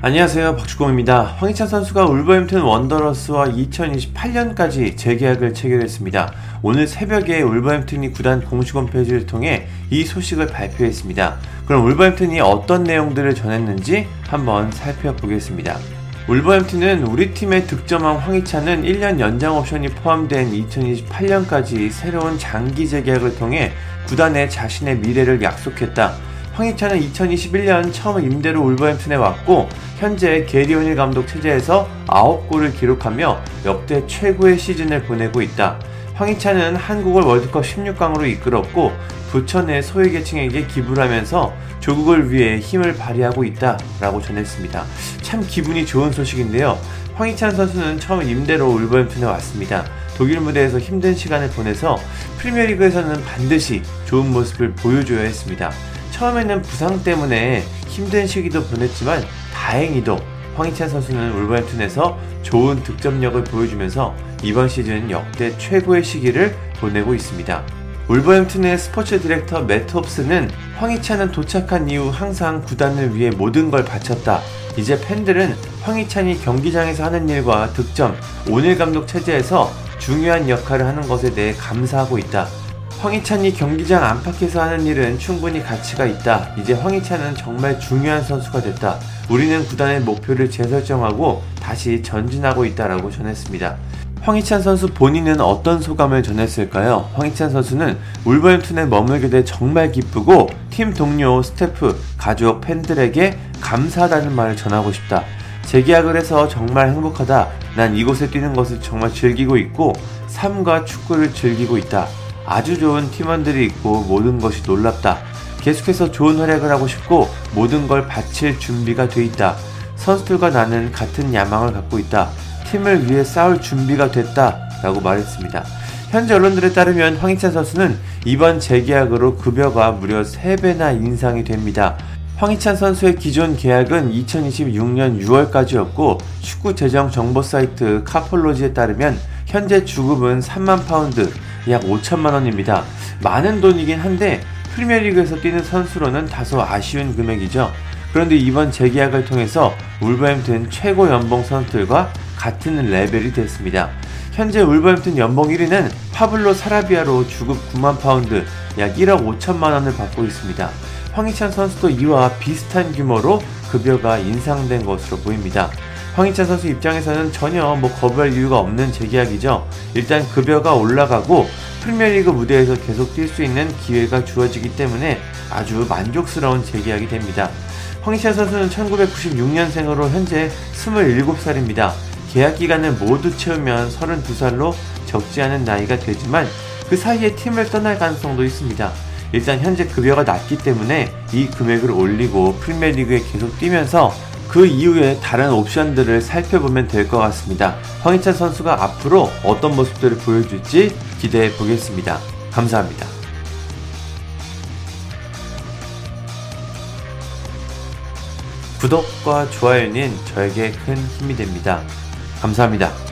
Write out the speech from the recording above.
안녕하세요. 박주공입니다. 황희찬 선수가 울버햄튼 원더러스와 2028년까지 재계약을 체결했습니다. 오늘 새벽에 울버햄튼이 구단 공식 홈페이지를 통해 이 소식을 발표했습니다. 그럼 울버햄튼이 어떤 내용들을 전했는지 한번 살펴보겠습니다. 울버햄튼은 우리 팀의 득점왕 황희찬은 1년 연장 옵션이 포함된 2028년까지 새로운 장기 재계약을 통해 구단에 자신의 미래를 약속했다. 황희찬은 2021년 처음 임대로 울버햄튼에 왔고 현재 게리 오닐 감독 체제에서 9골을 기록하며 역대 최고의 시즌을 보내고 있다. 황희찬은 한국을 월드컵 16강으로 이끌었고 부천의 소외계층에게 기부를 하면서 조국을 위해 힘을 발휘하고 있다 라고 전했습니다. 참 기분이 좋은 소식인데요. 황희찬 선수는 처음 임대로 울버햄튼에 왔습니다. 독일 무대에서 힘든 시간을 보내서 프리미어리그에서는 반드시 좋은 모습을 보여줘야 했습니다. 처음에는 부상 때문에 힘든 시기도 보냈지만 다행히도 황희찬 선수는 울버햄튼에서 좋은 득점력을 보여주면서 이번 시즌 역대 최고의 시기를 보내고 있습니다. 울버햄튼의 스포츠 디렉터 매트 홉스는 황희찬은 도착한 이후 항상 구단을 위해 모든 걸 바쳤다. 이제 팬들은 황희찬이 경기장에서 하는 일과 득점, 오늘 감독 체제에서 중요한 역할을 하는 것에 대해 감사하고 있다. 황희찬이 경기장 안팎에서 하는 일은 충분히 가치가 있다. 이제 황희찬은 정말 중요한 선수가 됐다. 우리는 구단의 목표를 재설정하고 다시 전진하고 있다라고 전했습니다. 황희찬 선수 본인은 어떤 소감을 전했을까요? 황희찬 선수는 울버햄튼에 머물게 돼 정말 기쁘고 팀 동료, 스태프, 가족, 팬들에게 감사하다는 말을 전하고 싶다. 재계약을 해서 정말 행복하다. 난 이곳에 뛰는 것을 정말 즐기고 있고 삶과 축구를 즐기고 있다. 아주 좋은 팀원들이 있고 모든 것이 놀랍다. 계속해서 좋은 활약을 하고 싶고 모든 걸 바칠 준비가 돼 있다. 선수들과 나는 같은 야망을 갖고 있다. 팀을 위해 싸울 준비가 됐다. 라고 말했습니다. 현재 언론들에 따르면 황희찬 선수는 이번 재계약으로 급여가 무려 3배나 인상이 됩니다. 황희찬 선수의 기존 계약은 2026년 6월까지였고 축구 재정 정보 사이트 카폴로지에 따르면 현재 주급은 3만 파운드, 약 5천만 원입니다. 많은 돈이긴 한데 프리미어리그에서 뛰는 선수로는 다소 아쉬운 금액이죠. 그런데 이번 재계약을 통해서 울버햄튼 최고 연봉 선수들과 같은 레벨이 됐습니다. 현재 울버햄튼 연봉 1위는 파블로 사라비아로 주급 9만 파운드, 약 1억 5천만 원을 받고 있습니다. 황희찬 선수도 이와 비슷한 규모로 급여가 인상된 것으로 보입니다. 황희찬 선수 입장에서는 전혀 뭐 거부할 이유가 없는 재계약이죠. 일단 급여가 올라가고 프리미어리그 무대에서 계속 뛸 수 있는 기회가 주어지기 때문에 아주 만족스러운 재계약이 됩니다. 황희찬 선수는 1996년생으로 현재 27살입니다. 계약 기간을 모두 채우면 32살로 적지 않은 나이가 되지만 그 사이에 팀을 떠날 가능성도 있습니다. 일단 현재 급여가 낮기 때문에 이 금액을 올리고 프리미어리그에 계속 뛰면서 그 이후에 다른 옵션들을 살펴보면 될 것 같습니다. 황희찬 선수가 앞으로 어떤 모습들을 보여줄지 기대해 보겠습니다. 감사합니다. 구독과 좋아요는 저에게 큰 힘이 됩니다. 감사합니다.